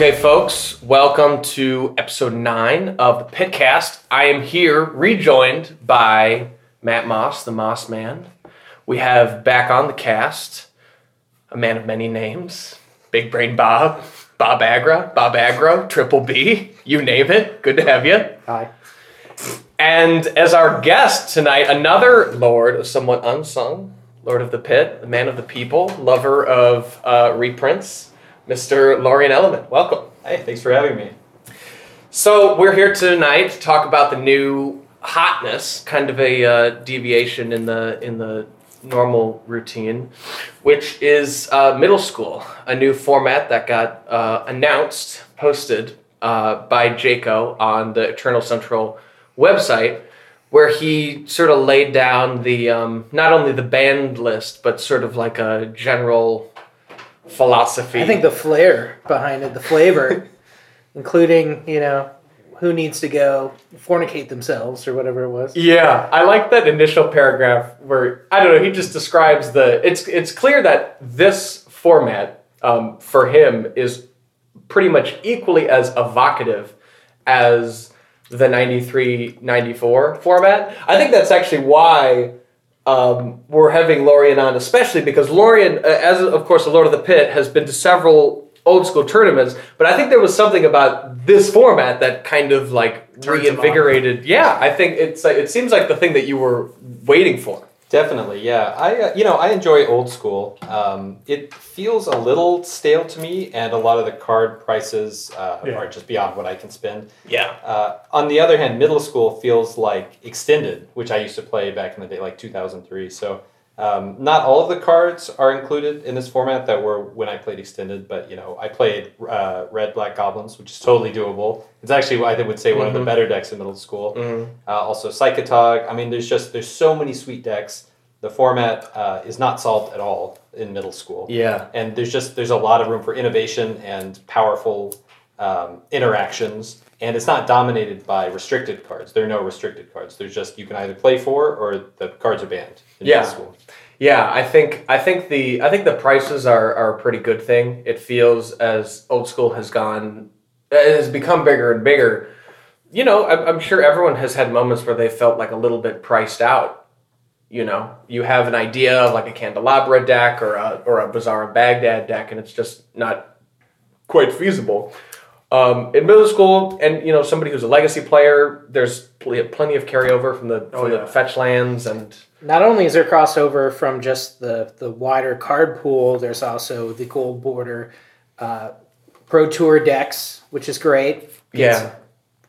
Okay, folks, welcome to episode nine of the Pitcast. I am here rejoined by Matt Moss, the Moss Man. We have back on the cast a man of many names, Big Brain Bob, Bob Agra, Bob Agro, Triple B, you name it. Good to have you. Hi. And as our guest tonight, another Lord, of somewhat unsung, Lord of the Pit, the man of the people, lover of uh, reprints, Mr. Lorian Element. Welcome. Hey, thanks for having me. So we're here tonight to talk about the new hotness, kind of a uh, deviation in the in the normal routine, which is uh, middle school, a new format that got uh, announced, posted uh, by Jaco on the Eternal Central website, where he sort of laid down the um, not only the band list, but sort of like a general philosophy. I think the flair behind it, the flavor, including, you know, who needs to go fornicate themselves or whatever it was. Yeah, I like that initial paragraph where I don't know. He just describes the. It's it's clear that this format um, for him is pretty much equally as evocative as the 93 94 format. I think that's actually why um, we're having Lorian on, especially because Lorian, uh, as of course, the Lord of the Pit, has been to several old school tournaments, but I think there was something about this format that kind of like Turns reinvigorated. Yeah, I think it's like, it seems like the thing that you were waiting for. Definitely, yeah. I, uh, you know, I enjoy old school. Um, it feels a little stale to me, and a lot of the card prices uh, Yeah. are just beyond what I can spend. Yeah. Uh, on the other hand, middle school feels like extended, which I used to play back in the day, like 2003. So um, not all of the cards are included in this format that were when I played extended, but you know, I played uh, red black goblins, which is totally doable. It's actually I would say one of the Mhm. better decks in middle school. Mhm. Uh, also Psychotog. I mean, there's just there's so many sweet decks. The format uh, is not solved at all in middle school Yeah. and there's just there's a lot of room for innovation and powerful um, interactions and it's not dominated by restricted cards there are no restricted cards there's just you can either play for or the cards are banned in Yeah. Yeah, I think I think the I think the prices are, are a pretty good thing. It feels as old school has gone it has become bigger and bigger. You know, I'm, I'm sure everyone has had moments where they felt like a little bit priced out. You know, you have an idea of like a candelabra deck or a or a Bazaar Baghdad deck, and it's just not quite feasible. Um, in middle school, and you know, somebody who's a legacy player, there's pl- plenty of carryover from the Oh, yeah. the fetch lands and Not only is there crossover from just the, the wider card pool, there's also the gold border uh, Pro Tour decks, which is great. Gets, yeah.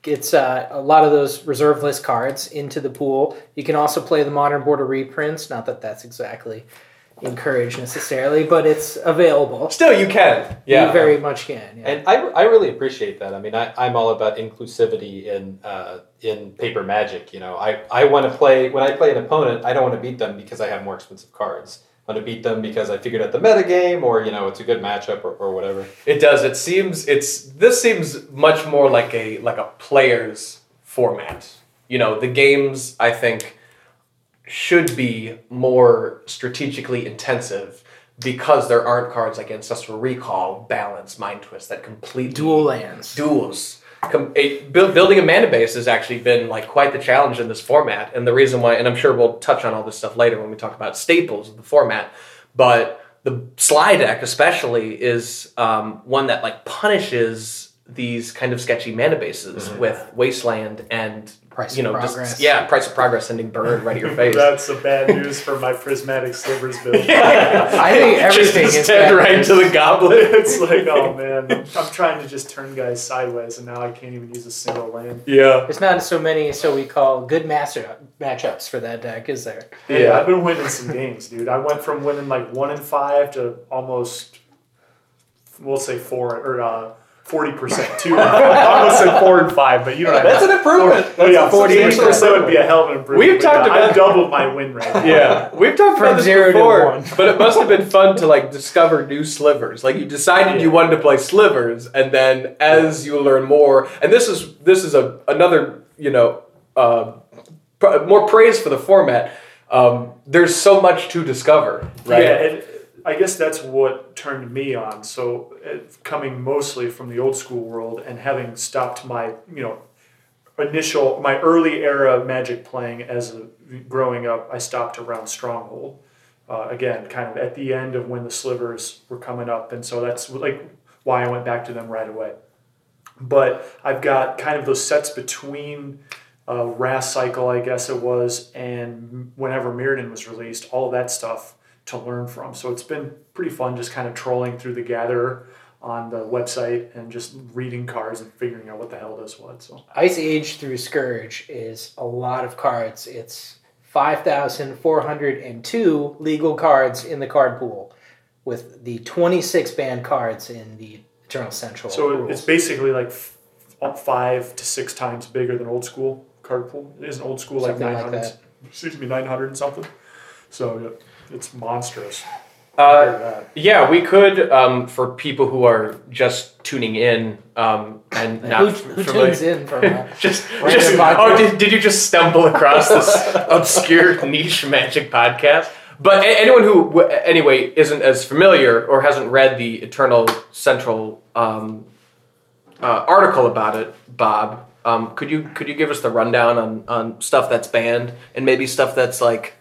Gets uh, a lot of those reserve list cards into the pool. You can also play the modern border reprints. Not that that's exactly encouraged necessarily, but it's available. Still, you can. Yeah. You very much can. Yeah. and I, I really appreciate that i mean I, i'm all about inclusivity in uh, in paper magic you know i, I want to play when i play an opponent i don't want to beat them because i have more expensive cards I want to beat them because I figured out the metagame or you know it's a good matchup or, or whatever. It does. It seems it's this seems much more like a like a player's format. You know, the games I think should be more strategically intensive because there aren't cards like Ancestral Recall, Balance, Mind Twist that completely Dual lands. duels. Com- a, build, building a mana base has actually been like quite the challenge in this format, and the reason why, and I'm sure we'll touch on all this stuff later when we talk about staples of the format, but the Sligh deck especially is um, one that like punishes these kind of sketchy mana bases with Wasteland and Price you of know Progress. just yeah price of progress sending bird right at your face. That's the bad news for my prismatic slivers build. I think everything just is extend bad right news. to the goblet. it's like, oh man, I'm, I'm trying to just turn guys sideways, and now I can't even use a single land. Yeah, There's not so many, so we call good master matchups for that deck, is there? Hey, Yeah. I've been winning some games, dude. I went from winning like one in five to almost, we'll say four or uh, forty percent. too. I almost said four and five, but you know what I That's mean. an improvement. Oh yeah, That's a forty substantial percent would be a hell of an improvement. We've talked yeah, about- I've doubled my win rate. Yeah, we've talked From about this zero to before, one. but it must have been fun to like discover new slivers. Like you decided you wanted to play slivers, and then as you learn more, and this is this is a another you know uh, pr- more praise for the format. Um, there's so much to discover, right? Yeah, and I guess that's what turned me on. So, uh, coming mostly from the old school world and having stopped my, you know, initial, my early era Magic playing as a, growing up, I stopped around Stronghold. Uh, again, kind of at the end of when the slivers were coming up, and so that's like why I went back to them right away. But I've got kind of those sets between uh, Rath Cycle, I guess it was, and whenever Mirrodin was released, all that stuff to learn from. So it's been pretty fun just kind of trolling through the Gatherer on the website and just reading cards and figuring out what the hell does what. So Ice Age through Scourge is a lot of cards. It's 5,402 legal cards in the card pool, with the 26 banned cards in the Eternal Central. so rules. it's basically like f- five to six times bigger than old school card pool. It isn't old school like Something like 900. that. excuse me, 900 and something. So yeah, it's monstrous. Uh, compared to that. yeah, we could um, for people who are just tuning in um, and not who, who familiar. tunes in from that? just, just oh, did, did you just stumble across this obscure niche magic podcast? But a- anyone who, w- anyway, isn't as familiar or hasn't read the Eternal Central um, uh, article about it, Bob, um, could you could you give us the rundown on, on stuff that's banned and maybe stuff that's like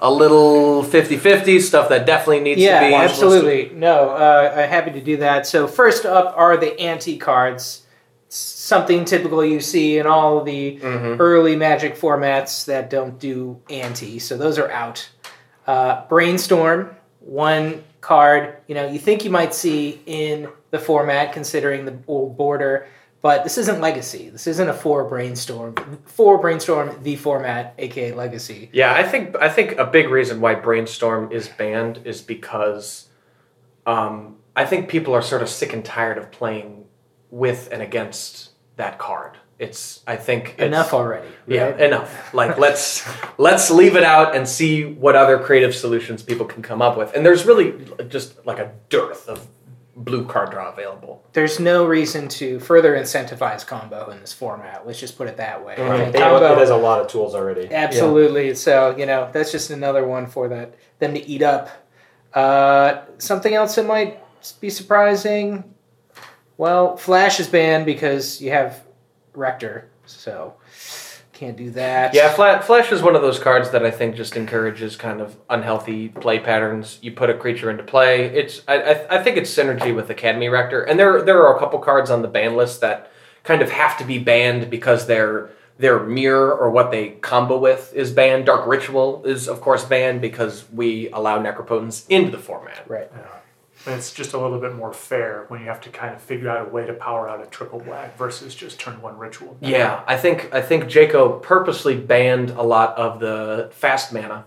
a little 50-50, stuff that definitely needs yeah, to be absolutely. No, uh, I'm happy to do that. So first up are the anti cards. Something typical you see in all the Mhm. early Magic formats that don't do anti. So those are out. Uh, Brainstorm, one card. You know, you think you might see in the format, considering the old border. But this isn't Legacy. This isn't a four brainstorm. Four brainstorm the format, aka Legacy. Yeah, I think I think a big reason why brainstorm is banned is because um, I think people are sort of sick and tired of playing with and against that card. It's I think it's, Enough already. Yeah, enough. Like let's let's leave it out and see what other creative solutions people can come up with. And there's really just like a dearth of blue card draw available. there's no reason to further incentivize combo in this format. Let's just put it that way. Mhm. right? They have- Combo- it has a lot of tools already. absolutely. So you know that's just another one for that them to eat up. Uh, something else that might be surprising. Well, Flash is banned because you have Rector, so can't do that. Yeah, Fla- Flash is one of those cards that I think just encourages kind of unhealthy play patterns. You put a creature into play. It's I, I, I think it's synergy with Academy Rector, and there there are a couple cards on the ban list that kind of have to be banned because their their mirror or what they combo with is banned. Dark Ritual is of course banned because we allow Necropotence into the format. Right. And it's just a little bit more fair when you have to kind of figure out a way to power out a triple black versus just turn one ritual. Yeah, I think I think Jaco purposely banned a lot of the fast mana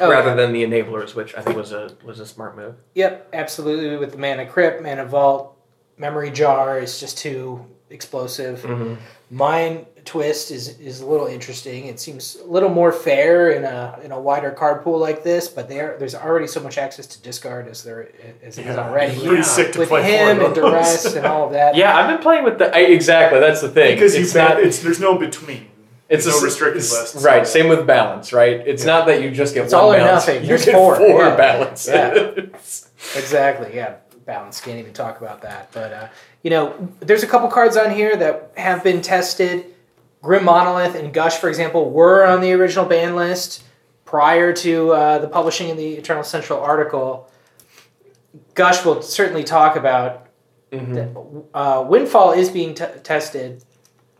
Oh, rather yeah. than the enablers, which I think was a was a smart move. Yep, absolutely. With the mana crypt, mana vault, memory jar is just too explosive. Mm-hmm. Mind twist is is a little interesting. It seems a little more fair in a in a wider card pool like this, but there there's already so much access to discard as there as it is Yeah, already. it's pretty Yeah. sick to With play him and of those. duress and all of that. Yeah, I've been playing with the I, exactly. That's the thing. because you it's bet not. it's there's no between. It's There's a no s- restricted it's- list. Right. Same with balance. Right. It's not that you just get It's one all or balance. nothing. You There's get four, four yeah. balance. Yeah. Exactly. Yeah. Balance. Can't even talk about that. But uh, you know, there's a couple cards on here that have been tested. Grim Monolith and Gush, for example, were on the original ban list prior to uh, the publishing of the Eternal Central article. Gush will certainly talk about. Mhm. Uh, Windfall is being t- tested.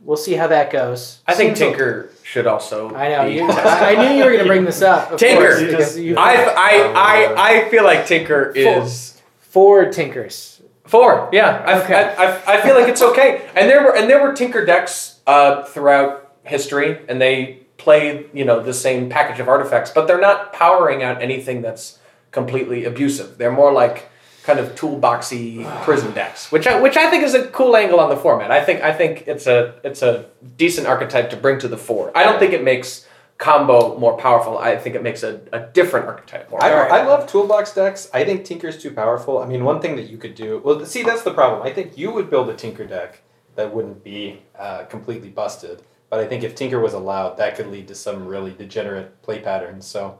We'll see how that goes. I think Seems a- Tinker should also. I know. be You. I, I knew you were going to bring this up. Tinker. course, You just- you- I, I, I, I feel like Tinker is four Tinkers. Four. Yeah, I, Okay. I, I, I feel like it's okay. And there were and there were Tinker decks uh, throughout history, and they played you know the same package of artifacts, but they're not powering out anything that's completely abusive. They're more like kind of toolboxy prison decks, which I, which I think is a cool angle on the format. I think I think it's a it's a decent archetype to bring to the fore. I don't think it makes combo more powerful. I think it makes a, a different archetype more. I. I love toolbox decks. I think Tinker's too powerful. I mean, one thing that you could do. Well, see, that's the problem. I think you would build a Tinker deck that wouldn't be uh, completely busted. But I think if Tinker was allowed, that could lead to some really degenerate play patterns. So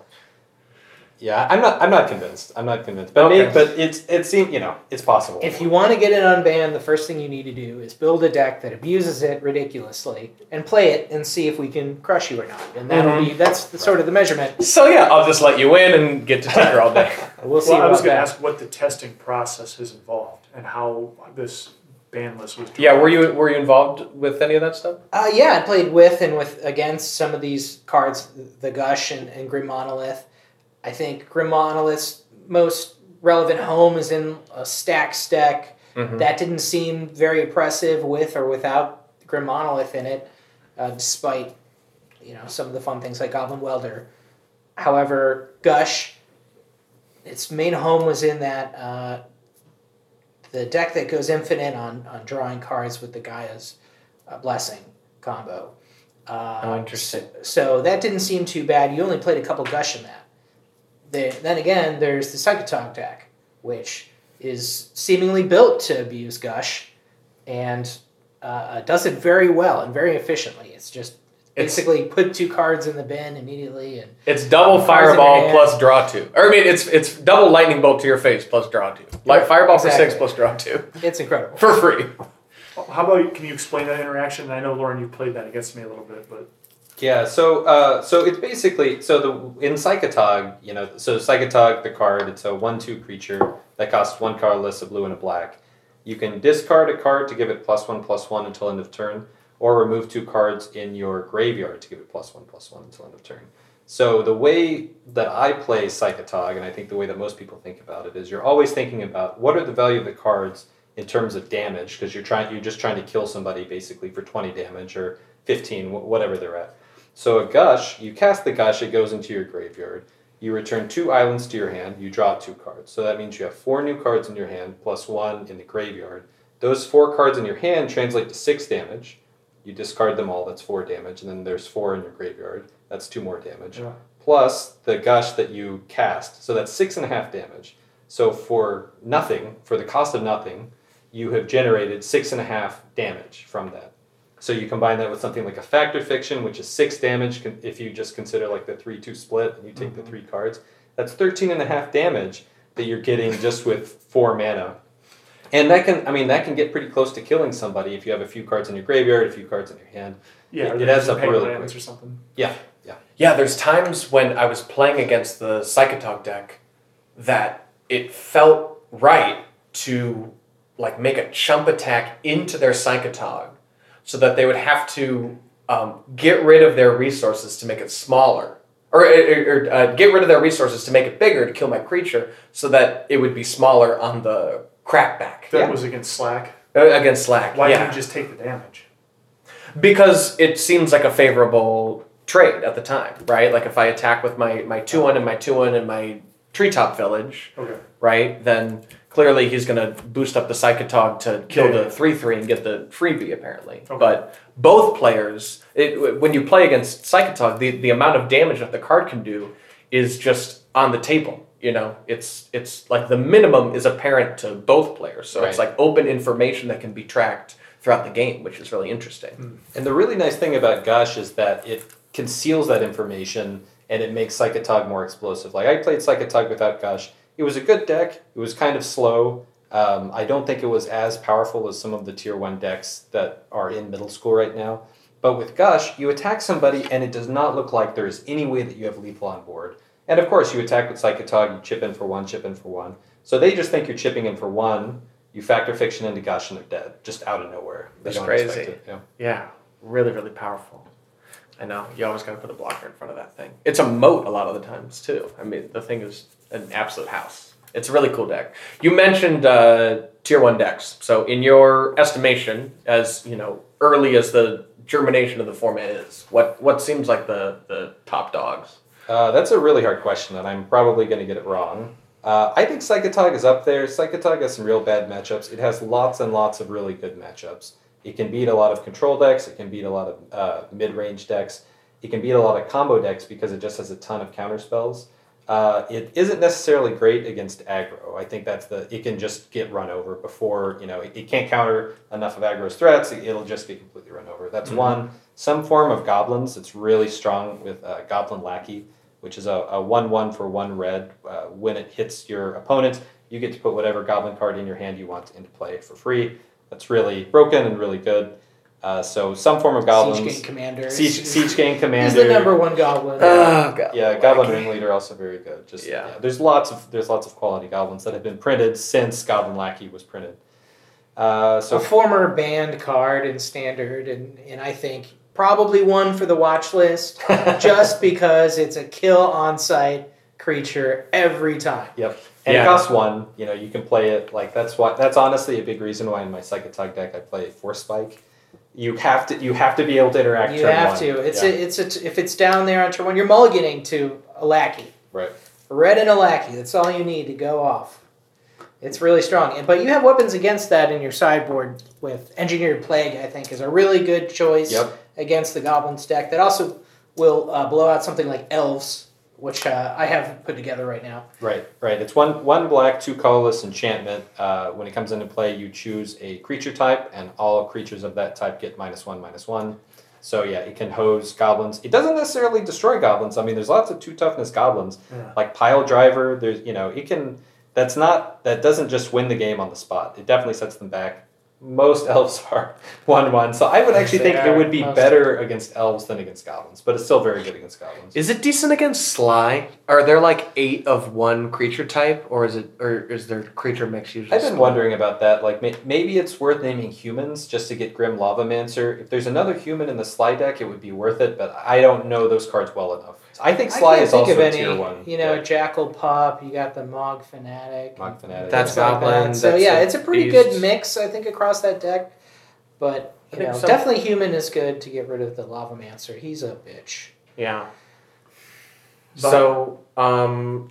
Yeah, I'm not. I'm not convinced. I'm not convinced. But Okay. maybe, but it's it seems you know it's possible. If you want to get it unbanned, the first thing you need to do is build a deck that abuses it ridiculously and play it and see if we can crush you or not. And that'll Mhm. be that's the, sort of the measurement. So yeah, I'll just let you in and get to tinker all day. We'll see Well, I was going to ask what the testing process has involved and how this ban list was. yeah, were you were you involved with any of that stuff? Uh, yeah, I played with and with against some of these cards, the Gush and, and Grim Monolith. I think Grim Monolith's most relevant home is in a Stax deck. Mhm. That didn't seem very impressive with or without Grim Monolith in it, uh, despite you know some of the fun things like Goblin Welder. However, Gush, its main home was in that uh, the deck that goes infinite on, on drawing cards with the Gaia's uh, Blessing combo. Uh, Oh, interesting. So that didn't seem too bad. You only played a couple Gush in that. The, then again, there's the Psychotog deck, which is seemingly built to abuse Gush, and uh, does it very well and very efficiently. It's just It's- basically put two cards in the bin immediately, and It's double Cards in your fireball plus draw two. Or I mean, it's it's double lightning bolt to your face plus draw two. Like Right, fireball for six plus draw two it's incredible. for free. How about can you explain that interaction? I know Lauren, you played that against me a little bit, but Yeah, so uh, so it's basically so the in Psychotog, you know, so Psychotog the card, it's a one-two creature that costs one colorless, a blue and a black. You can discard a card to give it plus one plus one until end of turn, or remove two cards in your graveyard to give it plus one plus one until end of turn. So the way that I play Psychotog, and I think the way that most people think about it, is you're always thinking about what are the value of the cards in terms of damage, because you're trying you're just trying to kill somebody basically for 20 damage or 15, whatever they're at. So a gush, you cast the gush, it goes into your graveyard. You return two islands to your hand, you draw two cards. So that means you have four new cards in your hand plus one in the graveyard. Those four cards in your hand translate to six damage. You discard them all, that's four damage, and then there's four in your graveyard. That's two more damage. Yeah. Plus the gush that you cast. So that's six and a half damage. So for nothing, for the cost of nothing, you have generated six and a half damage from that. So you combine that with something like a Fact or Fiction, which is six damage if you just consider like the three two split and you take the three cards. That's 13 and a half damage that you're getting just with four mana. And that can, I mean, that can get pretty close to killing somebody if you have a few cards in your graveyard, a few cards in your hand. yeah, It- it adds up really quick. or something. Yeah. Yeah, there's times when I was playing against the Psychotog deck that it felt right to like make a chump attack into their Psychotog so that they would have to um, get rid of their resources to make it smaller. Or, or, or, uh, get rid of their resources to make it bigger to kill my creature so that it would be smaller on the crackback. That Yeah. was against Slack. Uh, against Slack. Why yeah. didn't you just take the damage? Because it seems like a favorable trade at the time, right? Like if I attack with my my two one and my two one and my treetop village, Okay. right? Then clearly he's gonna boost up the Psychotog to kill Yeah. the three three and get the freebie apparently. Okay. But both players, it, when you play against Psychotog, the the amount of damage that the card can do is just on the table. You know, it's it's like the minimum is apparent to both players, so it's like open information that can be tracked throughout the game, which is really interesting. Hmm. And the really nice thing about Gush is that it conceals that information and it makes Psychotog more explosive. Like I played Psychotog without Gush. It was a good deck. It was kind of slow. Um, I don't think it was as powerful as some of the tier one decks that are in middle school right now. But with Gush, you attack somebody and it does not look like there is any way that you have lethal on board. And of course, you attack with Psychotog, you chip in for one, chip in for one. So they just think you're chipping in for one. You Fact or Fiction into Gush and they're dead, just out of nowhere. They That's crazy. it, yeah. Yeah, really, really powerful. I know. You always got to put a blocker in front of that thing. It's a moat a lot of the times too. I mean, the thing is an absolute house. It's a really cool deck. You mentioned uh, tier one decks. So, in your estimation, as you know, early as the germination of the format is, what what seems like the the top dogs? Uh, that's a really hard question, and I'm probably going to get it wrong. Uh, I think Psychotog is up there. Psychotog has some real bad matchups. It has lots and lots of really good matchups. It can beat a lot of control decks. It can beat a lot of uh, mid-range decks. It can beat a lot of combo decks because it just has a ton of counter spells. Uh, it isn't necessarily great against aggro. I think that's the it can just get run over before you know it, it can't counter enough of aggro's threats. It, will just get completely run over. That's Mhm. one. Some form of goblins. It's really strong with uh, goblin lackey which is a, a 1 1 for one red. Uh, when it hits your opponent, you get to put whatever goblin card in your hand you want into play for free. That's really broken and really good. Uh, so some form of goblins. Siege Gang Commander. Siege, Siege Gang Commander. He's the number one goblin. Oh god. Yeah, Goblin Ringleader also very good. Just Yeah. yeah. there's lots of there's lots of quality goblins that have been printed since Goblin Lackey was printed. Uh, a so former banned card in standard, and, and I think probably one for the watch list just because it's a kill on sight creature every time. Yep. And Yeah. it costs one. You know, you can play it like that's what that's honestly a big reason why in my Psychotog deck I play Force Spike. You have to you have to be able to interact. With it. You have one. to. It's yeah. a, it's a, if it's down there on turn one, you're mulliganing to a lackey. right. A red and a lackey. That's all you need to go off. It's really strong. But you have weapons against that in your sideboard with Engineered Plague, I think, is a really good choice Yep. against the Goblins deck. That also will uh, blow out something like Elves, which uh, I have put together right now. Right, right. It's one one black, two colorless enchantment. Uh, when it comes into play, you choose a creature type, and all creatures of that type get minus one, minus one. So yeah, it can hose goblins. It doesn't necessarily destroy goblins. I mean, there's lots of two toughness goblins, Yeah. like pile driver. There's you know, it can. That's not that doesn't just win the game on the spot. It definitely sets them back. Most elves are one one, so I would actually think it would be most. better against elves than against goblins, but it's still very good against goblins. Is it decent against Sligh? Are there like eight of one creature type, or is it, or is there creature mix usually? I've been split? wondering about that. Like, may- maybe it's worth naming humans just to get Grim Lavamancer. If there's another human in the Sligh deck, it would be worth it, but I don't know those cards well enough. I think I Sligh can't is think also of any, tier one. you know, deck. Jackal Pup, you got the Mog Fanatic. Mog Fanatic. That's things like Goblin, that. So that's yeah, a it's a pretty beast. good mix, I think, across that deck. But you know, so. definitely human is good to get rid of the Lavamancer. He's a bitch. Yeah. But- so, um,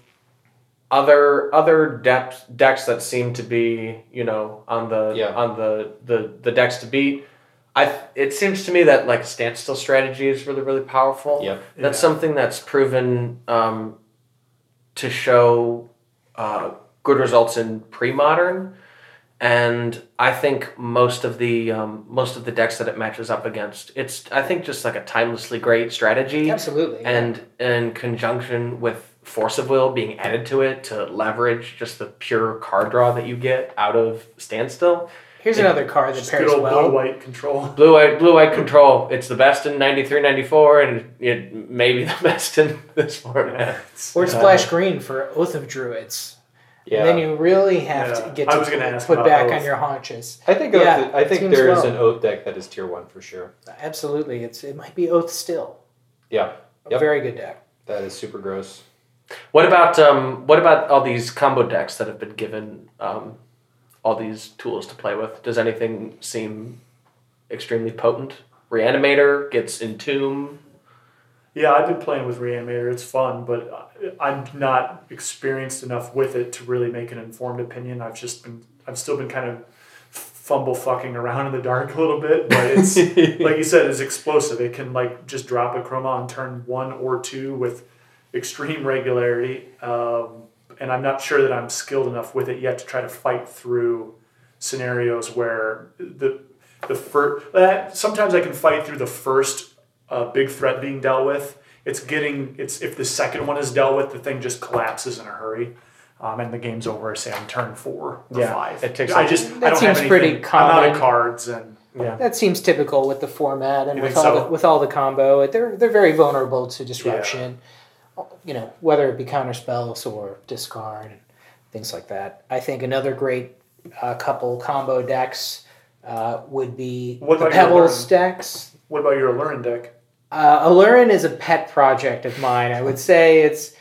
other other decks decks that seem to be you know on the Yeah. on the, the the decks to beat. I it seems to me that like standstill strategy is really really powerful. Yep. That's Yeah. something that's proven um, to show uh, good results in pre-modern, and I think most of the um, most of the decks that it matches up against, it's I think just like a timelessly great strategy, Absolutely. yeah. and in conjunction with force of will being added to it to leverage just the pure card draw that you get out of standstill. Here's it- another card that pairs old well. blue white control. Blue white blue white control. It's the best in 93, 94, and it may be the best in this format. Or Uh, splash green for Oath of Druids. Yeah. And then you really have Yeah. to get to was put back Oath. on your haunches. I think Yeah, Oath, I think there is well. an Oath deck that is tier one for sure. Absolutely, it's it might be Oath still. Yeah, A Yep. very good deck. that is super gross. What about um, what about all these combo decks that have been given um, all these tools to play with? Does anything seem extremely potent? Reanimator gets Entomb. Yeah, I've been playing with Reanimator. It's fun, but I'm not experienced enough with it to really make an informed opinion. I've just been, I've still been kind of fumble fucking around in the dark a little bit, but it's like you said, it's explosive. It can like just drop Akroma on turn one or two with extreme regularity, um, and I'm not sure that I'm skilled enough with it yet to try to fight through scenarios where the the first. Sometimes I can fight through the first uh, big threat being dealt with. It's getting it's if the second one is dealt with, the thing just collapses in a hurry. Um, and the game's over, I say on turn four or Yeah, five. it takes I just That I don't seems have pretty anything. I'm out common. of cards and Yeah. That seems typical with the format and You with all so? the, with all the combo. They're they're very vulnerable to disruption. You know, whether it be counter spells or discard and things like that. I think another great uh, couple combo decks uh, would be What the Pebbles decks. what about your Lurin deck? Uh, Aluren is a pet project of mine. I would say it's,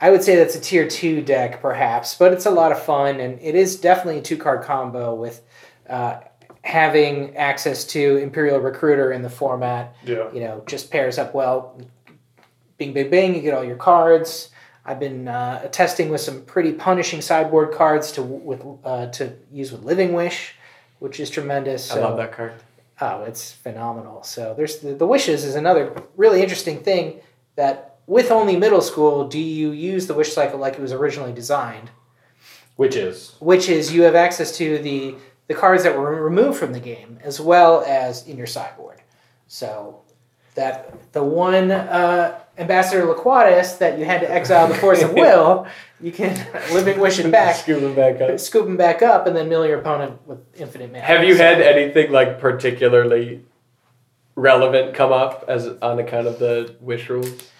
I would say that's a tier two deck perhaps, but it's a lot of fun and it is definitely a two card combo with uh, having access to Imperial Recruiter in the format. Yeah. You know, just pairs up well. Bing, bing. You get all your cards. I've been uh, testing with some pretty punishing sideboard cards to with uh, to use with Living Wish, which is tremendous. I love that card. Oh, it's phenomenal. So there's the, the wishes is another really interesting thing that with only middle school do you use the wish cycle like it was originally designed, Which is which is you have access to the the cards that were removed from the game as well as in your sideboard. So that the one uh, Ambassador Laquatus that you had to exile the Force of Will, you can Living Wish it back, Scoop him back up. scoop him back up, and then mill your opponent with infinite mana. Have you So- had anything like particularly relevant come up as on account of the wish rules?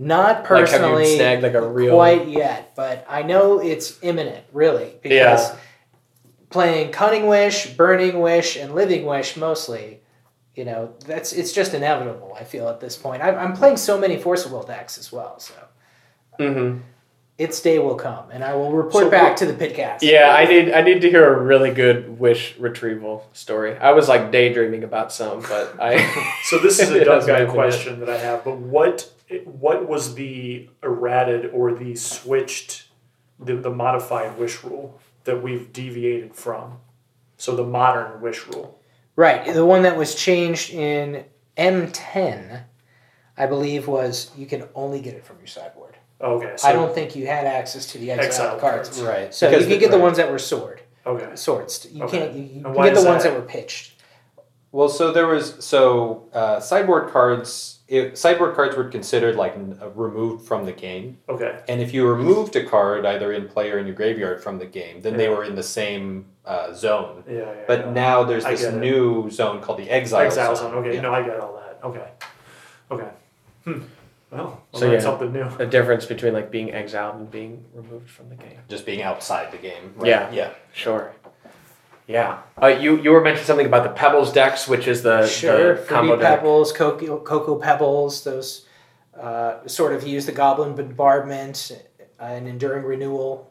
Not Like, personally. have you snagged like a real? quite yet, but I know it's imminent, really, because Yeah. playing Cunning Wish, Burning Wish, and Living Wish mostly, you know, that's it's just inevitable. I feel at this point. I'm, I'm playing so many Force of Will decks as well, so hmm its day will come, and I will report So back to the pitcast. Yeah, I need I need to hear a really good wish retrieval story. I was like daydreaming about some, but I. So this is a dumb guy question that I have, but what what was the errated or the switched the, the modified wish rule that we've deviated from? So the modern wish rule. Right. The one that was changed in M10, I believe, was you can only get it from your sideboard. Okay, so I don't think you had access to the exiled Exiled cards. cards. Right. So Because you can the- get the right. ones that were sword, okay. swords. You Okay. can't. You, you can get the is ones that? that were pitched. Well, so there was so uh, sideboard cards. It, sideboard cards were considered like n- uh, removed from the game, Okay. and if you removed a card either in play or in your graveyard from the game, then they were in the same uh, zone. Yeah. yeah But yeah. now there's I this get it. new zone called the exile, exile zone. Okay. Yeah. No, I get all that. Okay. Okay. Hmm. Well, I So, learned yeah. something new. The difference between like being exiled and being removed from the game. just being outside the game. Right? Yeah. yeah. Sure. Yeah. Uh, you you were mentioning something about the Pebbles decks, which is the, Sure, the combo deck. Pebbles, Cocoa, Cocoa Pebbles, those uh, sort of use the Goblin Bombardment, uh, an Enduring Renewal,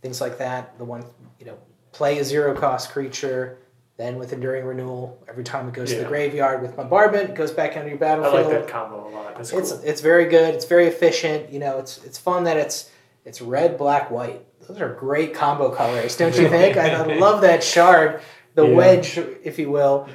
things like that. The one, you know, play a zero cost creature, then with Enduring Renewal, every time it goes to the graveyard with Bombardment, it goes back into your battlefield. I like that combo a lot. That's cool. It's it's very good. It's very efficient. You know, it's it's fun that it's it's red, black, white. Those are great combo colors, don't you think? I, I love that shard, the Yeah. wedge, if you will.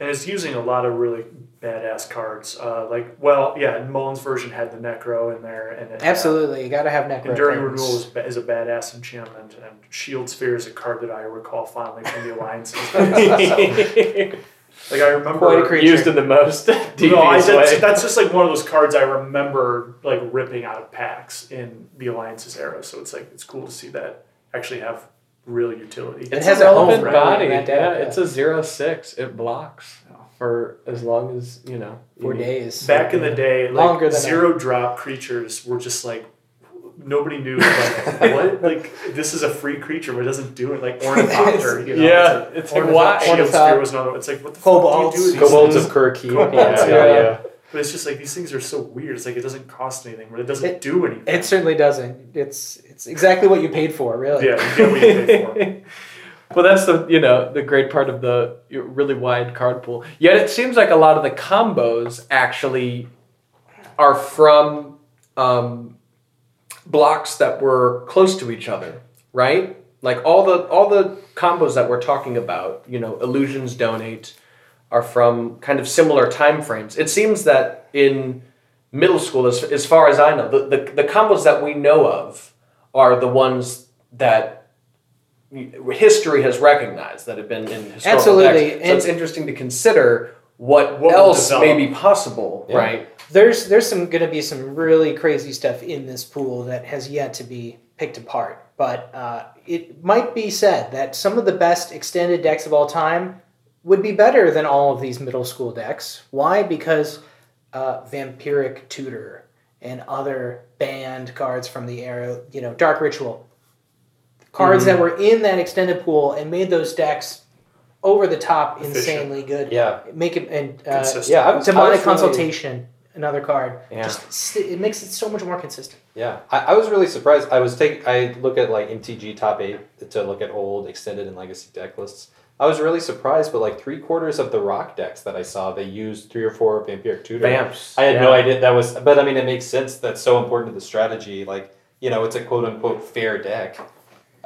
and it's using a lot of really badass cards. Uh, like, well, yeah, Mullins' version had the Necro in there, and it had- Absolutely, you got to have necro. Enduring cards. Renewal is, is a badass enchantment, and Shield Sphere is a card that I recall fondly from the Alliances. like I remember, Quite a creature. Used in the most devious no, I, that's, way. that's just like one of those cards I remember like ripping out of packs in the Alliances era. So it's like it's cool to see that actually have real utility. It It's has a a home relevant run body. in Yeah, yeah. it's a zero six. It blocks for as long as you know. you Four need. days. Back in the day, like Longer than zero drop creatures were just like nobody knew like what like this is a free creature but it doesn't do it like ornithopter. You know? Yeah, it's it's like, like why? Shield Ornithop. Sphere was another. It's like what the Kobolds. fuck do you do? with these things? of Kher Keep. Kobolds, yeah, yeah. yeah, yeah. But it's just like these things are so weird. It's like it doesn't cost anything, but it doesn't It- do anything. It certainly doesn't. It's it's exactly what you paid for, really. yeah, you get what you pay for. well, that's the you know the great part of the really wide card pool. Yet it seems like a lot of the combos actually are from um, blocks that were close to each other, right? Like all the all the combos that we're talking about, you know, illusions donate are from kind of similar time frames. It seems that in middle school, as, as far as I know, the, the, the combos that we know of are the ones that history has recognized that have been in historical Absolutely, texts. So it's interesting to consider what, What else may be possible, Yeah. right? There's there's some going to be some really crazy stuff in this pool that has yet to be picked apart. But uh, it might be said that some of the best extended decks of all time would be better than all of these middle school decks. Why? Because uh, Vampiric Tutor and other banned cards from the era, you know, Dark Ritual, cards that were in that extended pool and made those decks over the top, Efficient. insanely good. Yeah, Make it and uh, yeah. Was, demonic was really- consultation another card Yeah. just st- it makes it so much more consistent Yeah, I, I was really surprised. I was take I look at like MTG top eight to look at old extended and legacy deck lists. I was really surprised, but like three quarters of the rock decks that I saw, they used three or four vampiric tutor. Vamps. I had yeah. no idea that was, but I mean, it makes sense. That's so important to the strategy. Like you know, it's a quote unquote fair deck.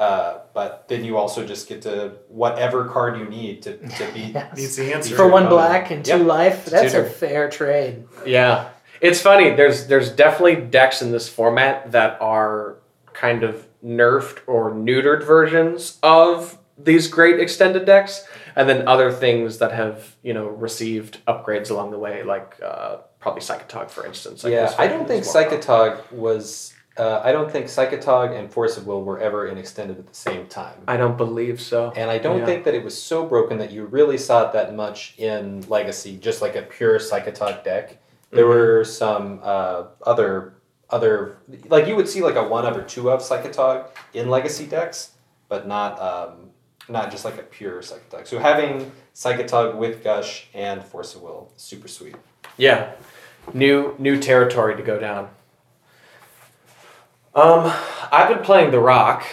Uh, but then you also just get to whatever card you need to, to beat. Needs the answer. for one black and two yep. life that's Tutor. a fair trade Yeah, it's funny. There's there's definitely decks in this format that are kind of nerfed or neutered versions of these great extended decks, and then other things that have you know received upgrades along the way, like uh, probably Psychotog, for instance. yeah, I don't think is more common. Psychotog was. Uh, I don't think Psychotog and Force of Will were ever in extended at the same time. I don't believe so. And I don't Yeah. think that it was so broken that you really saw it that much in Legacy, just like a pure Psychotog deck. There Mhm. were some uh, other other like you would see like a one of or two of Psychotog in Legacy decks, but not um, not just like a pure Psychotog. So having Psychotog with Gush and Force of Will, super sweet. Yeah, new new territory to go down. Um, I've been playing The Rock,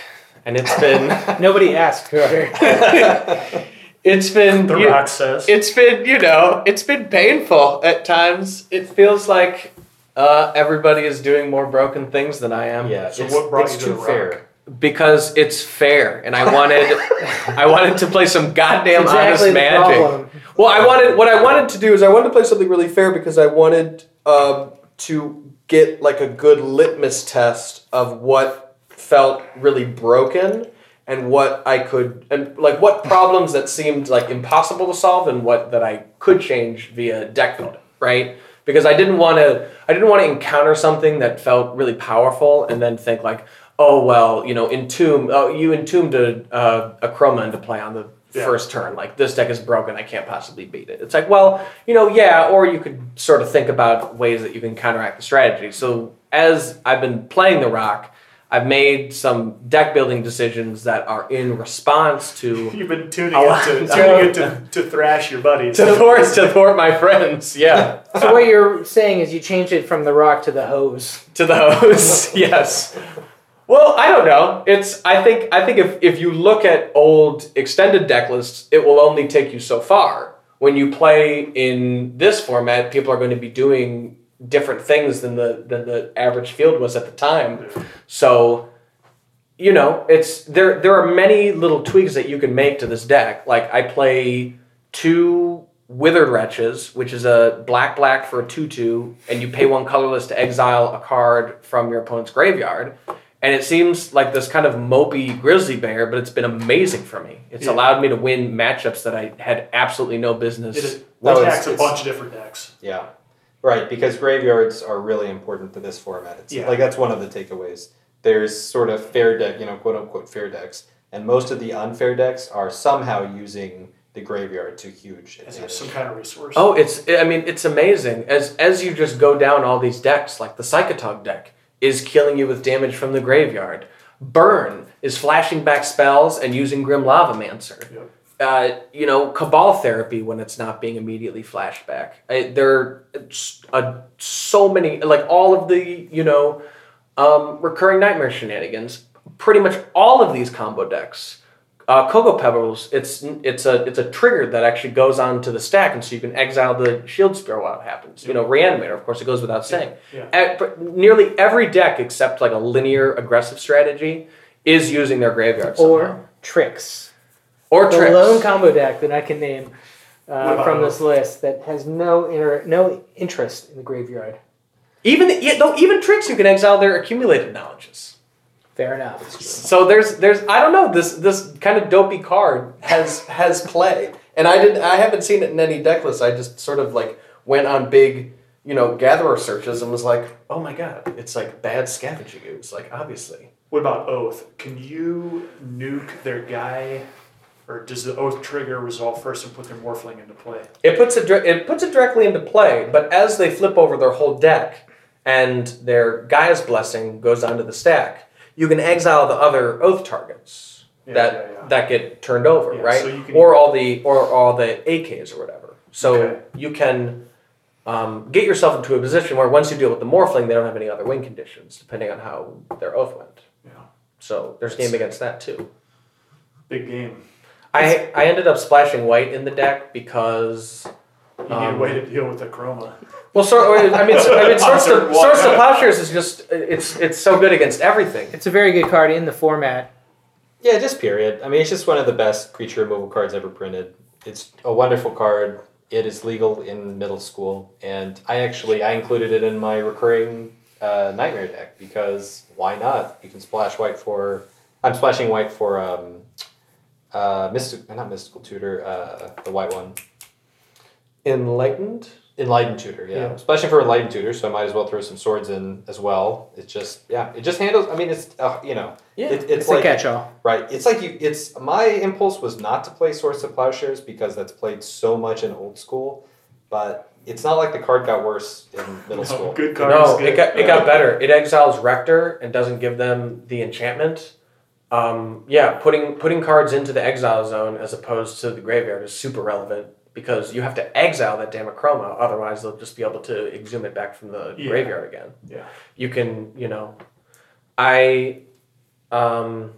and it's been Nobody asked. It's been The you- Rock says. it's been you know it's been painful at times. It feels like uh, everybody is doing more broken things than I am. Yeah, So it's, what brought it's you to too The Rock? fair. because it's fair, and I wanted I wanted to play some goddamn exactly honest the magic. problem. Well, I wanted what I wanted to do is I wanted to play something really fair because I wanted um, to get like a good litmus test of what felt really broken and what I could and like what problems that seemed like impossible to solve and what that I could change via deck building, right? Because I didn't want to I didn't want to encounter something that felt really powerful and then think like, oh well, you know, entomb oh you entombed a uh, Akroma into play on the Yeah. first turn. Like this deck is broken, I can't possibly beat it. It's like, well, you know, yeah, or you could sort of think about ways that you can counteract the strategy. So as I've been playing the rock, I've made some deck building decisions that are in response to You've been tuning it to tuning it to, to thrash your buddies. to thwart to thwart my friends. Yeah. So what you're saying is you changed it from the rock to the hose. to the hose, yes. Well, I don't know. It's I think I think if if you look at old extended deck lists, it will only take you so far. When you play in this format, people are going to be doing different things than the than the average field was at the time. So, you know, it's there there are many little tweaks that you can make to this deck. Like I play two Withered Wretches, which is a black black for a 2 2, and you pay one colorless to exile a card from your opponent's graveyard. And it seems like this kind of mopey grizzly bear, but it's been amazing for me. It's Yeah. allowed me to win matchups that I had absolutely no business. It is- No, it's- attacks a bunch of different decks. Yeah, right. Because graveyards are really important to this format. It's Yeah. like that's one of the takeaways. There's sort of fair deck, you know, quote unquote fair decks, and most of the unfair decks are somehow using the graveyard to huge As advantage. some kind of resource. Oh, it's I mean it's amazing as as you just go down all these decks like the Psychotog deck is killing you with damage from the graveyard. Burn is flashing back spells and using Grim Lavamancer. Yep. Uh, you know, Cabal Therapy when it's not being immediately flashed back. I, there are so many like all of the you know um, recurring nightmare shenanigans. Pretty much all of these combo decks uh, Cocoa Pebbles, it's it's a it's a trigger that actually goes onto the stack, and so you can exile the Shield Sphere while it happens. You know, Reanimator, of course, it goes without saying. Yeah. But nearly every deck except like a linear aggressive strategy is using their graveyard somehow. Or tricks. or The tricks. lone combo deck that I can name uh, from this list that has no inter- no interest in the graveyard. even yeah, though even tricks you can exile their accumulated knowledges. Fair enough. So there's there's I don't know this this kind of dopey card has has play, and I didn't I haven't seen it in any deck list. I just sort of like went on big you know gatherer searches and was like, oh my god, it's like bad scavenging ooze, like obviously. What about Oath? Can you nuke their guy, or does the Oath trigger resolve first and put their Morphling into play? It puts it dir- it puts it directly into play, but as they flip over their whole deck and their Gaia's blessing goes onto the stack, you can exile the other oath targets Yeah, that yeah, yeah. that get turned over, right? so can- or all the or all the AKs or whatever. So Okay. you can um, get yourself into a position where once you deal with the Morphling, they don't have any other win conditions, depending on how their oath went. Yeah. So there's game against that too. Big game. I I ended up splashing white in the deck because You need Um, a way to deal with the chroma. Well, sort, I mean, so, I mean, Swords to, Swords to. Plowshares is just it's it's so good against everything. It's a very good card in the format. Yeah, just period. I mean, it's just one of the best creature removal cards ever printed. It's a wonderful card. It is legal in middle school, and I actually I included it in my recurring uh, nightmare deck because why not? You can splash white for. I'm splashing white for um, uh, mystic, not mystical tutor, uh, the white one. Enlightened. Enlightened tutor, yeah. Yeah. Especially for enlightened tutor, so I might as well throw some swords in as well. It's just yeah, it just handles. I mean, it's uh, you know, Yeah, it, it's, It's, like a catch-all. right. It's like you. It's my impulse was not to play Swords to Plowshares because that's played so much in old school, but it's not like the card got worse in middle No, school. good card. No, good. it got it got better. It exiles Rector and doesn't give them the enchantment. Um, yeah, putting putting cards into the exile zone as opposed to the graveyard is super relevant because you have to exile that damn Akroma, otherwise they'll just be able to exhume it back from the Yeah. graveyard again. Yeah. You can, you know, I, um,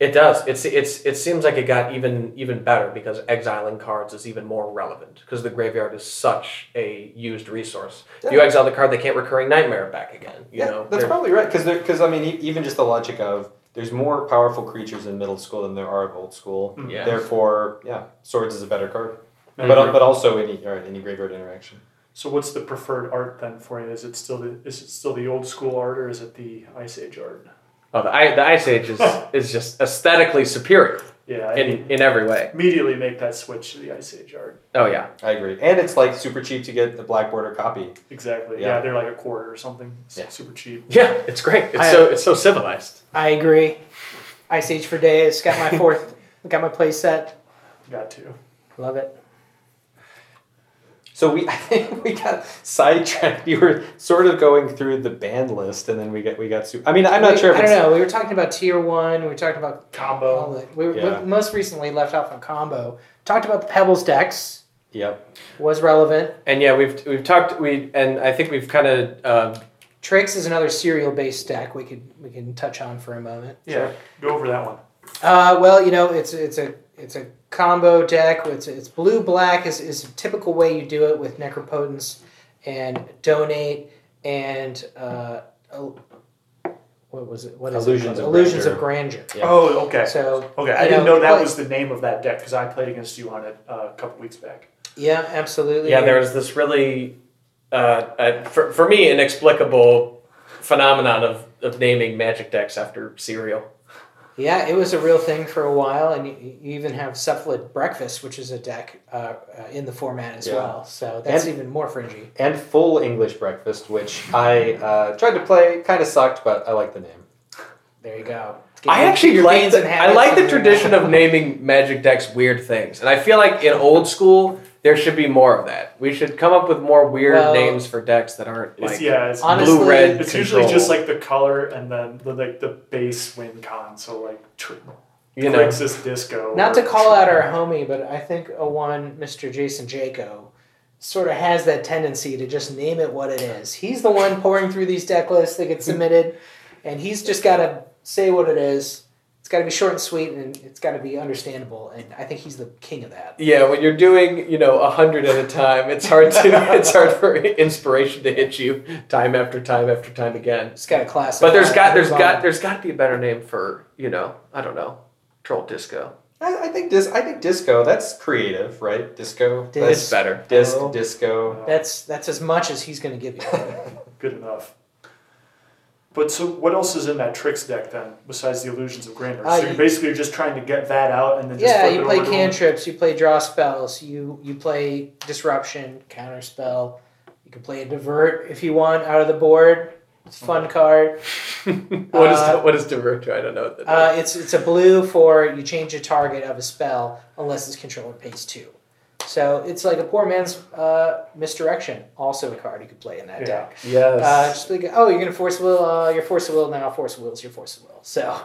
it does. It's it's it seems like it got even even better because exiling cards is even more relevant because the graveyard is such a used resource. If you exile the card, they can't recurring nightmare back again. You yeah, know, that's probably right because because I mean even just the logic of there's more powerful creatures in middle school than there are of old school. Yeah. Therefore, yeah, swords is a better card. And But but also any all right, any graveyard interaction. So what's the preferred art then for you? Is it still the is it still the old school art or is it the Ice Age art? Oh, the, I, the Ice Age is, is just aesthetically superior Yeah, I in, in every way. immediately make that switch to the Ice Age art. Oh yeah, I agree, and it's like super cheap to get the black border copy. Exactly. Yeah. Yeah, they're like a quarter or something. It's Yeah. super cheap. yeah, it's great. It's I- so it's so civilized. I agree. Ice Age for days. Got my fourth. got my play set. Got to. Love it. So we I think we got sidetracked. You were sort of going through the band list, and then we got we got super. I mean, I'm not We- sure if I don't know. We were talking about tier one. We were talking about Combo. we, were, Yeah. we most recently left off on combo. Talked about the Pebbles decks. Yep. Was relevant. And yeah, we've we've talked we and I think we've kind of uh, Trix is another cereal based deck we could we can touch on for a moment. Yeah. Go over that one. Uh, well, you know, it's it's a it's a combo deck. It's it's blue black is, is a typical way you do it with Necropotence and donate and uh, what was it? What is Illusions it? of called? Illusions of Grandeur. grandeur. Yeah. Oh, okay. So Okay, I didn't know, know that play- was the name of that deck because I played against you on it uh, a couple weeks back. yeah, absolutely. yeah, there was this really uh, uh, for for me inexplicable phenomenon of of naming magic decks after cereal. Yeah, it was a real thing for a while, and you, you even have Cephalid Breakfast, which is a deck uh, uh, in the format as Yeah. well. So that's And- even more fringy. And full English breakfast, which I uh, tried to play, kind of sucked, but I like the name. There you go. I actually like the, I like the tradition of naming magic decks weird things, and I feel like in old school there should be more of that. We should come up with more weird Well, names for decks that aren't It's, like yeah, it's, Honestly, blue red. it's usually just like the color and then the, like the base win con. So like tr- you know. Crixus Disco. Not to call tr- out our homie, but I think a one, Mr. Jason Jaco, sort of has that tendency to just name it what it is. He's the one pouring through these deck lists that get hmm. submitted, and he's just got to say what it is. It's got to be short and sweet, and it's got to be understandable. And I think he's the king of that. Yeah, when you're doing, you know, a hundred at a time, it's hard to it's hard for inspiration to hit you time after time after time again. It's got a class. But there's got there's got there's got to be a better name for you know I don't know troll disco. I, I think dis- I think disco. That's creative, right? Disco. Dis- It's That's better. disc disco. That's that's as much as he's going to give you. Good enough. But so, what else is in that Trix deck then, besides the illusions of grandeur? Uh, so you're you- basically just trying to get that out and then just yeah, you play cantrips, you play draw spells, you you play disruption, counter spell. You can play a divert if you want out of the board. It's a fun card. what is Uh, what is divert? I don't know Uh, it's it's a blue for you change the target of a spell unless its controller pays two. So it's like a poor man's uh, misdirection. Also a card you could play in that Yeah. deck. yes. Uh, just like oh, you're gonna force will. Uh, your force of will now. Force of will is your force of will. So,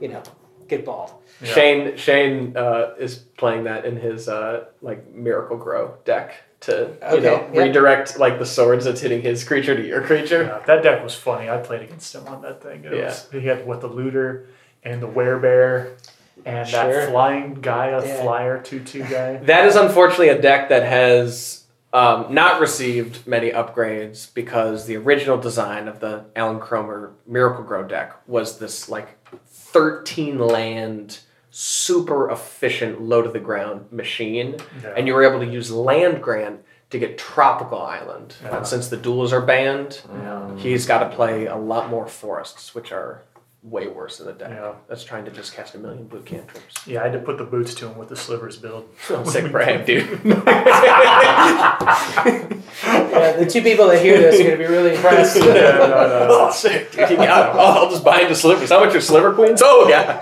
you know, get balled. Yeah. Shane Shane uh, is playing that in his uh, like Miracle Gro deck to you Okay, know yeah. redirect like the swords that's hitting his creature to your creature. Yeah, that deck was funny. I played against him on that thing. It Yeah. was, he had what the looter and the werebear and Sure. that flying guy, a Yeah. flyer two two guy. That is unfortunately a deck that has um, not received many upgrades because the original design of the Alan Comer Miracle Gro deck was this like 13 land, super efficient, low to the ground machine. Yeah. And you were able to use land grant to get Tropical Island. Yeah. And since the duals are banned, he's got to play a lot more forests, which are way worse than a deck. Yeah. That's trying to just cast a million blue cantrips. Yeah, I had to put the boots to him with the slivers build. I'm sick brag, dude. Yeah, the two people that hear this are going to be really impressed. Yeah, no, no. oh, sick, dude. You got him. Oh, I'll just buy into slivers. How much are sliver queens? Oh, yeah.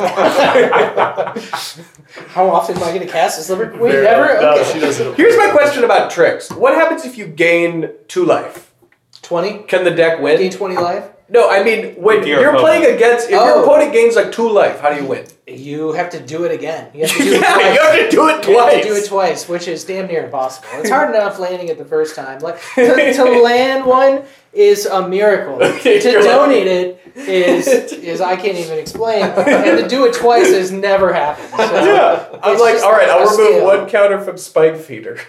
How often am I going to cast a sliver queen? Very- Never? no, Okay. she doesn't. Here's my question about Trix. What happens if you gain two life? 20? Can the deck win? Gain 20 life? No, I mean when With your you're opponent. playing against if Oh. your opponent gains like two life, how do you win? You have to do it again. You have to do it yeah, twice. you have to do it You have twice. to do it twice, which is damn near impossible. It's hard enough landing it the first time. Like to, to land one is a miracle. Okay, to you're donate it is is I can't even explain. And to do it twice has never happened. So yeah, I'm like, all right, I'll remove skill. one counter from Spike Feeder.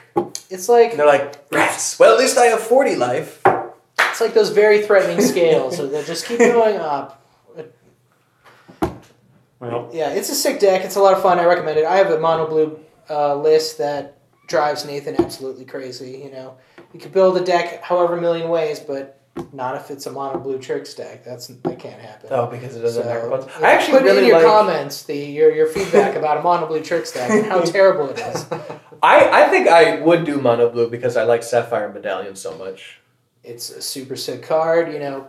It's like And they're like, rats. Well, at least I have 40 life. It's like those very threatening scales so that just keep going up. Well, Yeah, it's a sick deck. It's a lot of fun. I recommend it. I have a mono blue uh, list that drives Nathan absolutely crazy. You know, you could build a deck however million ways, but not if it's a mono blue Trix deck. That's that can't happen. Oh, because it So, doesn't have ones. yeah, I actually put in really your like. comments the your, your feedback about a mono blue Trix deck and how terrible it is. I, I think I would do mono blue because I like Sapphire Medallion so much. It's a super sick card. You know,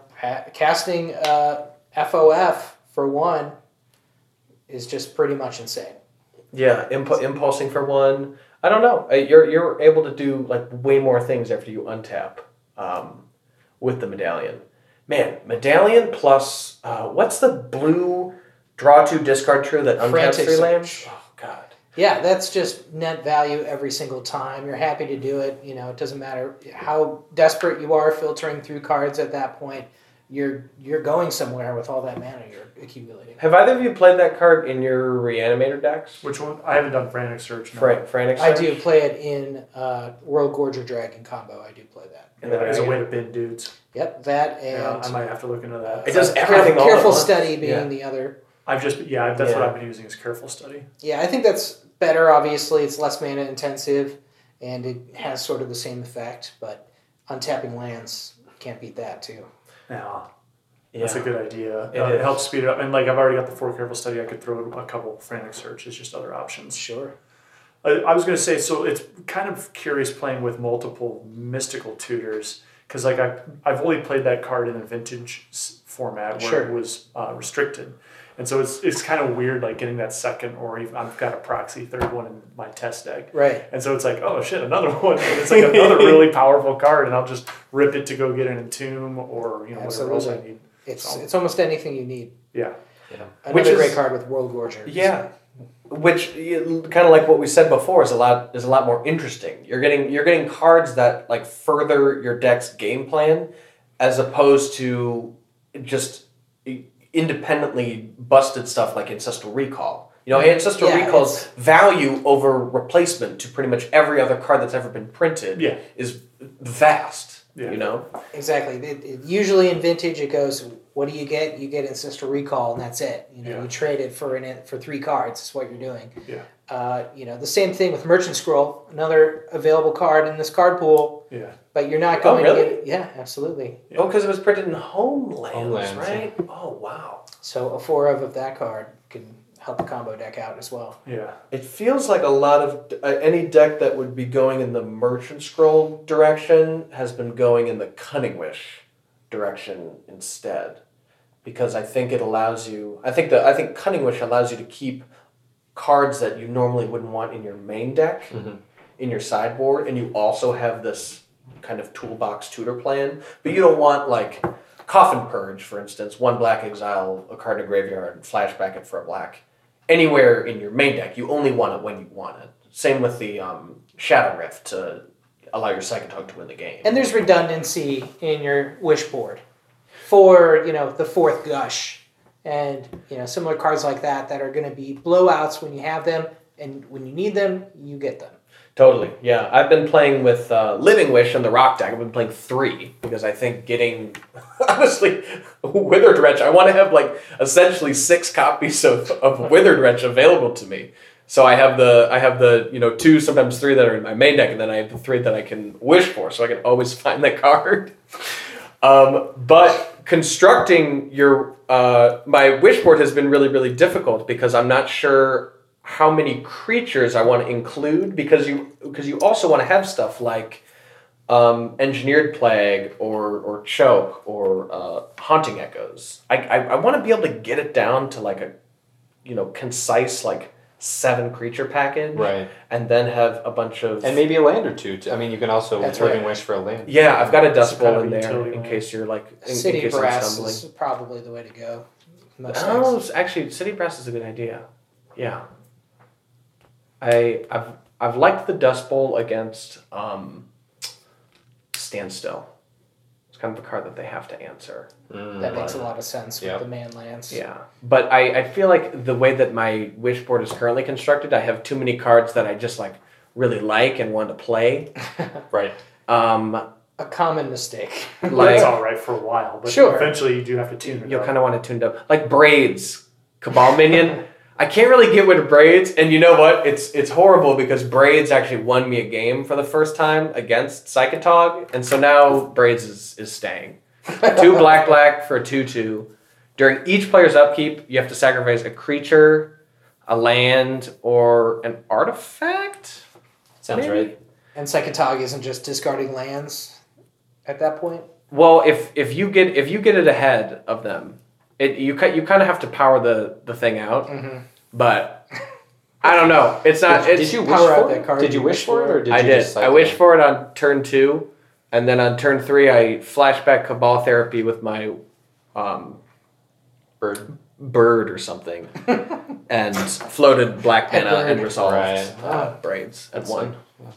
casting uh, FOF for one is just pretty much insane. Yeah, impu- impulsing for one. I don't know. Uh, You're you're able to do like way more things after you untap um, with the medallion. Man, medallion plus uh, what's the blue draw two discard true that untaps Frantic three lands? God. Yeah, that's just net value every single time. You're happy to do it. You know, it doesn't matter how desperate you are filtering through cards at that point. You're you're going somewhere with all that mana you're accumulating. Have either of you played that card in your reanimator decks? which one? I haven't done frantic search. No. Fra- Frantic. I do play it in uh, World Gorger Dragon combo. I do play that. And Yeah, then as a I- way to bin dudes. Yep, that and Yeah, I might have to look into that. It does everything Careful, all careful study being Yeah. the other. I've just yeah, that's what I've been using is careful study. Yeah, I think that's better. Obviously, it's less mana intensive, and it has sort of the same effect. But untapping lands can't beat that too. Yeah, Yeah. that's a good idea. It uh, it is. helps speed it up. And like I've already got the four careful study, I could throw a couple frantic search. It's just other options. Sure. I, I was going to say, so it's kind of curious playing with multiple mystical tutors because like I I've only played that card in a vintage format where Sure. it was uh, restricted, and so it's it's kind of weird like getting that second or even I've got a proxy third one in my test deck. Right. And so it's like, oh shit, another one. And it's like another really powerful card, and I'll just rip it to go get an entomb or you know whatever else I need. It's So- it's almost anything you need. Yeah, Another Which is- great card with World Gorger. Yeah, which kind of like what we said before is a lot is a lot more interesting. You're getting you're getting cards that like further your deck's game plan, as opposed to just independently busted stuff like ancestral recall. You know, ancestral Yeah, recall's value over replacement to pretty much every other card that's ever been printed Yeah. is vast. Yeah. You know, Exactly. It, it- usually in vintage, it goes, "What do you get? You get ancestral recall, and that's it. You know, Yeah. you trade it for an for three cards. Is what you're doing. Yeah. Uh, you know, the same thing with Merchant Scroll, another available card in this card pool, yeah, but you're not going Oh, going really? to get. it. Yeah, absolutely. oh, because it was printed in homelands, Homelands, right? Oh wow. So a four of of that card can help the combo deck out as well. yeah. It feels like a lot of uh, any deck that would be going in the Merchant Scroll direction has been going in the Cunning Wish direction instead, because I think it allows you. I think that I think Cunning Wish allows you to keep cards that you normally wouldn't want in your main deck Mhm. in your sideboard, and you also have this kind of toolbox tutor plan, but you don't want like. Coffin Purge, for instance, one black exile, a card in a graveyard, flashback it for a black anywhere in your main deck. You only want it when you want it. Same with the um, Shadow Rift to allow your Second Hug to win the game. And there's redundancy in your wish board for you know the fourth gush, and you know similar cards like that that are going to be blowouts when you have them, and when you need them, you get them. totally, yeah. I've been playing with uh, Living Wish and the Rock deck. I've been playing three because I think getting honestly Withered Wretch. I want to have like essentially six copies of, of Withered Wretch available to me. So I have the I have the you know two sometimes three that are in my main deck, and then I have the three that I can wish for, so I can always find the card. Um, but constructing your uh, my wish board has been really really difficult because I'm not sure how many creatures I want to include because you because you also want to have stuff like um, engineered plague or or choke or uh, haunting echoes. I I, I want to be able to get it down to like a you know concise like seven creature package Right. and then have a bunch of And maybe a land or two. I mean, you can also That's Living right. Wish for a land. yeah I've got a dust bowl in there in land. case you're like in, in City case I'm brass stumbling. is probably the way to go. Most Oh, things. actually, city brass is a good idea. Yeah. I I've I've liked the dust bowl against um, standstill. It's kind of a card that they have to answer. Mm. That makes a lot of sense with the man lands. Yeah, but I I feel like the way that my wish board is currently constructed, I have too many cards that I just like really like and want to play. Right. Um, A common mistake. Well, Like- that's all right for a while, but Sure. eventually you do have to tune it you'll up. kind of want to tune it up like braids cabal minion i can't really get rid of braids and you know what it's it's horrible because braids actually won me a game for the first time against psychotog and so now braids is, is staying two black black for a 2-2 during each player's upkeep you have to sacrifice a creature a land or an artifact Sounds Maybe? right. And Psychotog isn't just discarding lands at that point. Well, if if you get if you get it ahead of them, it you ki- you kind of have to power the the thing out. Mm-hmm. But I don't know. It's not. Did, It's, did you wish power out for that it? card Did you you wish wish for it, or did I you did. just? I wished for it on turn two, and then on turn three, I flashback cabal therapy with my um, bird. bird or something, and floated black Pet mana and bird. resolved Right. uh, braids at That's one. like-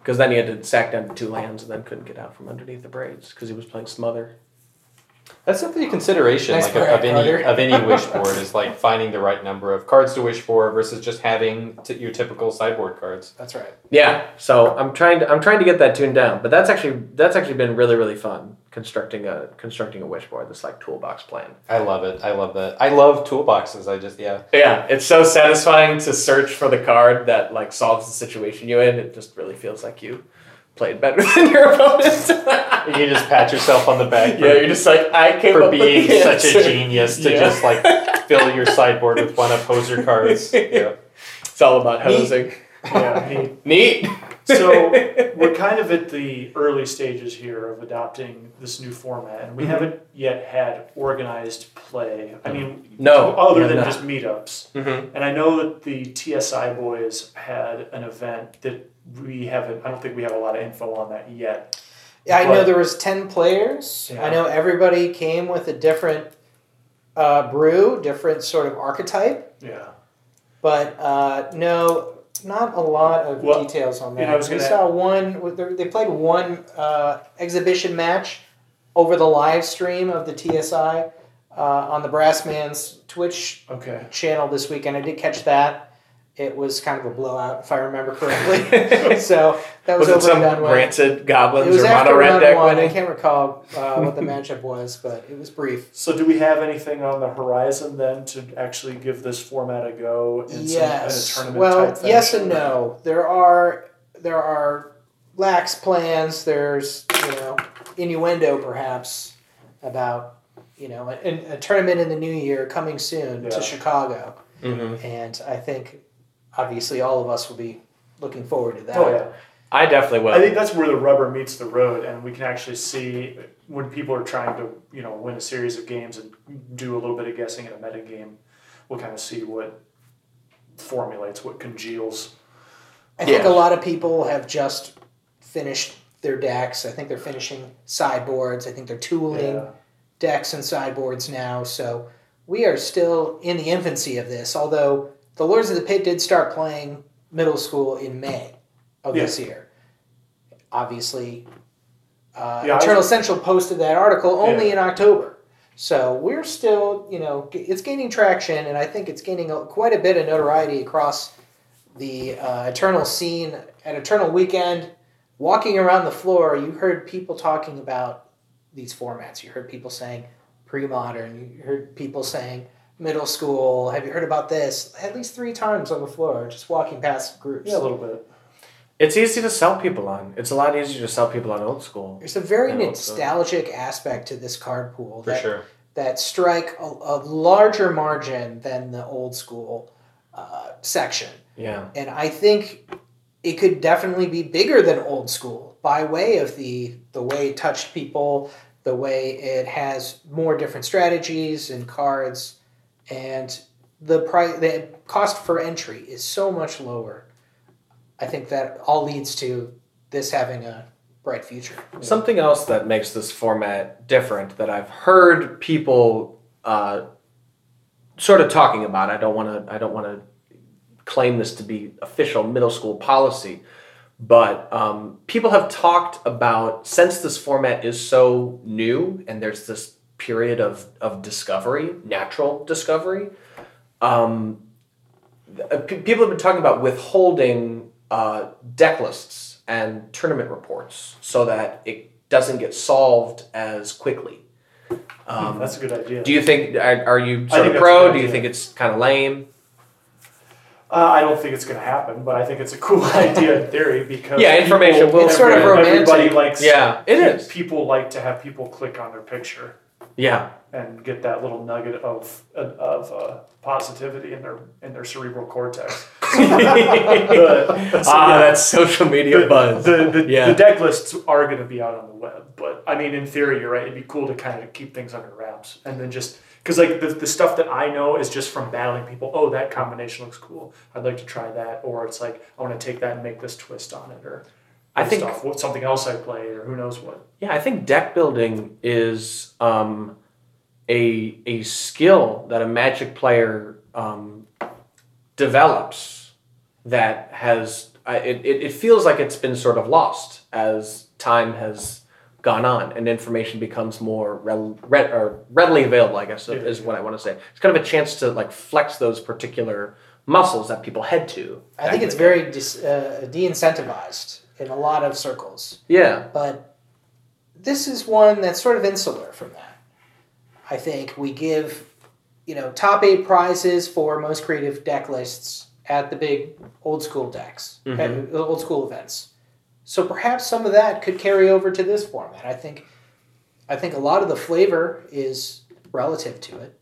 Because then he had to sack down to two lands and then couldn't get out from underneath the braids because he was playing smother. That's something a consideration Nice like of, of any of any wish board is like finding the right number of cards to wish for versus just having t- your typical sideboard cards. That's right. Yeah, so I'm trying to I'm trying to get that tuned down, but that's actually that's actually been really really fun constructing a constructing a wish board. This like toolbox plan. I love it. I love that. I love toolboxes. I just yeah. Yeah, it's so satisfying to search for the card that like solves the situation you in. It just really feels like you played better than your opponent. You just pat yourself on the back for, yeah, you're just like I came for up being such a genius to Yeah. just like fill your sideboard with one of poser cards. Yeah. It's all about hosing. Yeah, neat. Neat. So we're kind of at the early stages here of adopting this new format, and we Mhm. haven't yet had organized play. I mean, No, other we than have just meetups. mm-hmm. And I know that the TSI boys had an event that we haven't. I don't think we have a lot of info on that yet. Yeah, I know there was ten players. Yeah. I know everybody came with a different uh, brew, different sort of archetype, Yeah. but uh, no, not a lot of Well, details on that. you know, I was we saw one. They played one uh, exhibition match over the live stream of the TSI uh, on the Brassman's Twitch Okay. channel this weekend. I did catch that. It was kind of a blowout, if I remember correctly. so that was, Was, it over some and done with. rancid It goblins was or after mono red round deck one. I can't recall uh, what the matchup was, but it was brief. So do we have anything on the horizon then to actually give this format a go in, some, in a yes. tournament Well, type yes and no. There are there are lax plans. There's you know innuendo perhaps about you know a, a tournament in the new year coming soon Yeah. to Chicago, Mm-hmm. and I think obviously all of us will be looking forward to that. Oh yeah. I definitely will. I think that's where the rubber meets the road, and we can actually see when people are trying to, you know, win a series of games and do a little bit of guessing in a meta game. We'll kind of see what formulates, what congeals. I think a lot of people have just finished their decks. I think they're finishing sideboards. I think they're tooling Yeah. decks and sideboards now. So we are still in the infancy of this. Although the Lords of the Pit did start playing middle school in May of this year. Obviously, uh, Yeah, Eternal was- Essential posted that article only in October. So we're still, you know, it's gaining traction, and I think it's gaining quite a bit of notoriety across the uh, Eternal scene at Eternal Weekend. Walking around the floor, you heard people talking about these formats. You heard people saying pre-modern. You heard people saying middle school. Have you heard about this? At least three times on the floor, just walking past groups. Yeah, a little bit. It's easy to sell people on. It's a lot easier to sell people on old school. There's a very I hope so. nostalgic aspect to this card pool For that, sure. that strike a, a larger margin than the old school uh, section. Yeah. And I think it could definitely be bigger than old school by way of the the way it touched people, the way it has more different strategies and cards, and the price the cost for entry is so much lower. I think that all leads to this having a bright future. Something else that makes this format different that I've heard people uh, sort of talking about. I don't want to. I don't want to claim this to be official middle school policy, but um, people have talked about since this format is so new and there's this period of of discovery, natural discovery. Um, uh, people have been talking about withholding uh, deck lists and tournament reports so that it doesn't get solved as quickly. Um, That's a good idea. do you think are, you sort of a pro? Do you think it's kind of lame? Uh, I don't think it's going to happen, but I think it's a cool idea in theory because Yeah, information will It's sort of every- Everybody likes. Yeah, it is. People like to have people click on their picture Yeah, and get that little nugget of of uh, positivity in their in their cerebral cortex. The- so, ah, yeah, that's social media the, buzz. The, the, Yeah. the deck lists are going to be out on the web, but I mean, in theory, you're right. It'd be cool to kind of keep things under wraps and then just because like the, the stuff that I know is just from battling people. Oh, that combination looks cool. I'd like to try that, or it's like I want to take that and make this twist on it, or I think off what something else I played, or who knows what. Yeah, I think deck building is um, a a skill that a Magic player um, develops that has I it, it it feels like it's been sort of lost as time has gone on and information becomes more rel- re- or readily available. I guess is what I want to say. It's kind of a chance to like flex those particular muscles that people head to. I think it's very dis, uh, de-incentivized in a lot of circles. yeah but this is one that's sort of insular from that. I think we give, you know, top eight prizes for most creative deck lists at the big old school decks, Mhm. at old school events. So perhaps some of that could carry over to this format. I think, I think a lot of the flavor is relative to it.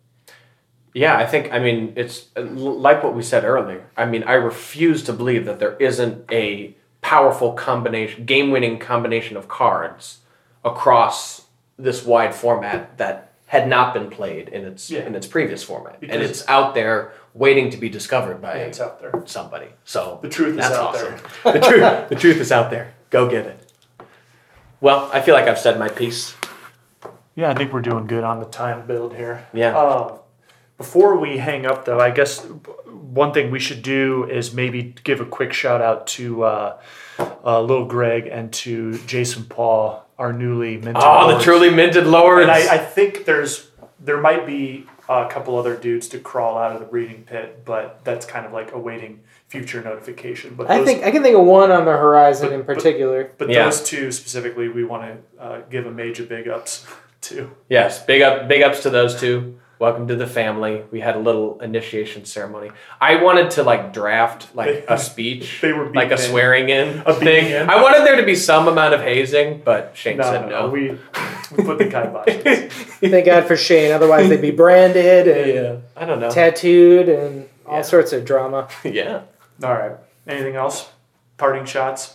Yeah, I think, I mean, it's like what we said earlier. I mean, I refuse to believe that there isn't a powerful combination, game winning combination of cards across this wide format that had not been played in its Yeah. in its previous format. and it's out there waiting to be discovered by Yeah, it's out there. somebody. So The truth is out awesome. the truth the truth is out there. Go get it. Well, I feel like I've said my piece. Yeah, I think we're doing good on the time build here. Yeah. Um, before we hang up, though, I guess one thing we should do is maybe give a quick shout out to uh, uh, Lil Greg and to Jason Paul, our newly minted. Oh, the truly minted lords. And I, I think there's there might be a couple other dudes to crawl out of the breeding pit, but that's kind of like awaiting future notification. But I think I can think of one on the horizon But- in but- particular. but Yeah. those two specifically, we want to uh, give a major big ups to. Yes, big up, big ups to those two. Welcome to the family. We had a little initiation ceremony. I wanted to like draft like a speech, They were like a swearing in A thing. in. I wanted there to be some amount of hazing, but Shane No, said no. we we put the kibosh. Thank God for Shane. Otherwise, they'd be branded and yeah, I don't know. tattooed and all Yeah. sorts of drama. yeah. All right. Anything else? Parting shots.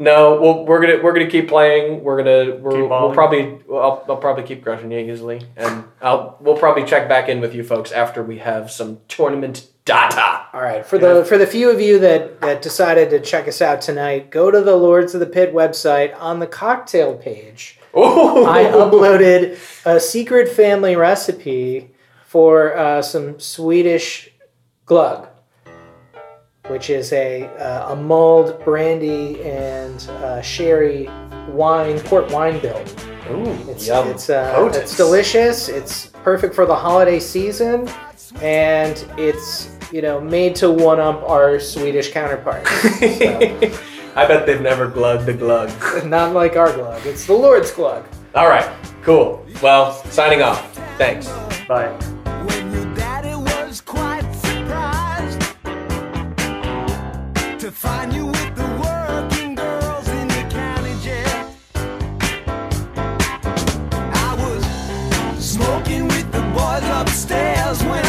No, well, we're gonna we're gonna keep playing. We're gonna we're, Keep we'll probably I'll, I'll probably keep crushing you easily, and I'll we'll probably check back in with you folks after we have some tournament data. All right, for the for the few of you that that decided to check us out tonight, go to the Lords of the Pit website on the cocktail page. Oh, I uploaded a secret family recipe for uh, some Swedish glug, which is a uh, a mulled brandy and uh, sherry wine port wine build. Ooh, It's yum. it's uh, it's delicious. It's perfect for the holiday season, and it's you know made to one up our Swedish counterparts. So, I bet they've never glugged the glug. not like our glug. It's the Lord's glug. All right, cool. Well, signing off. Thanks. Bye. smiles when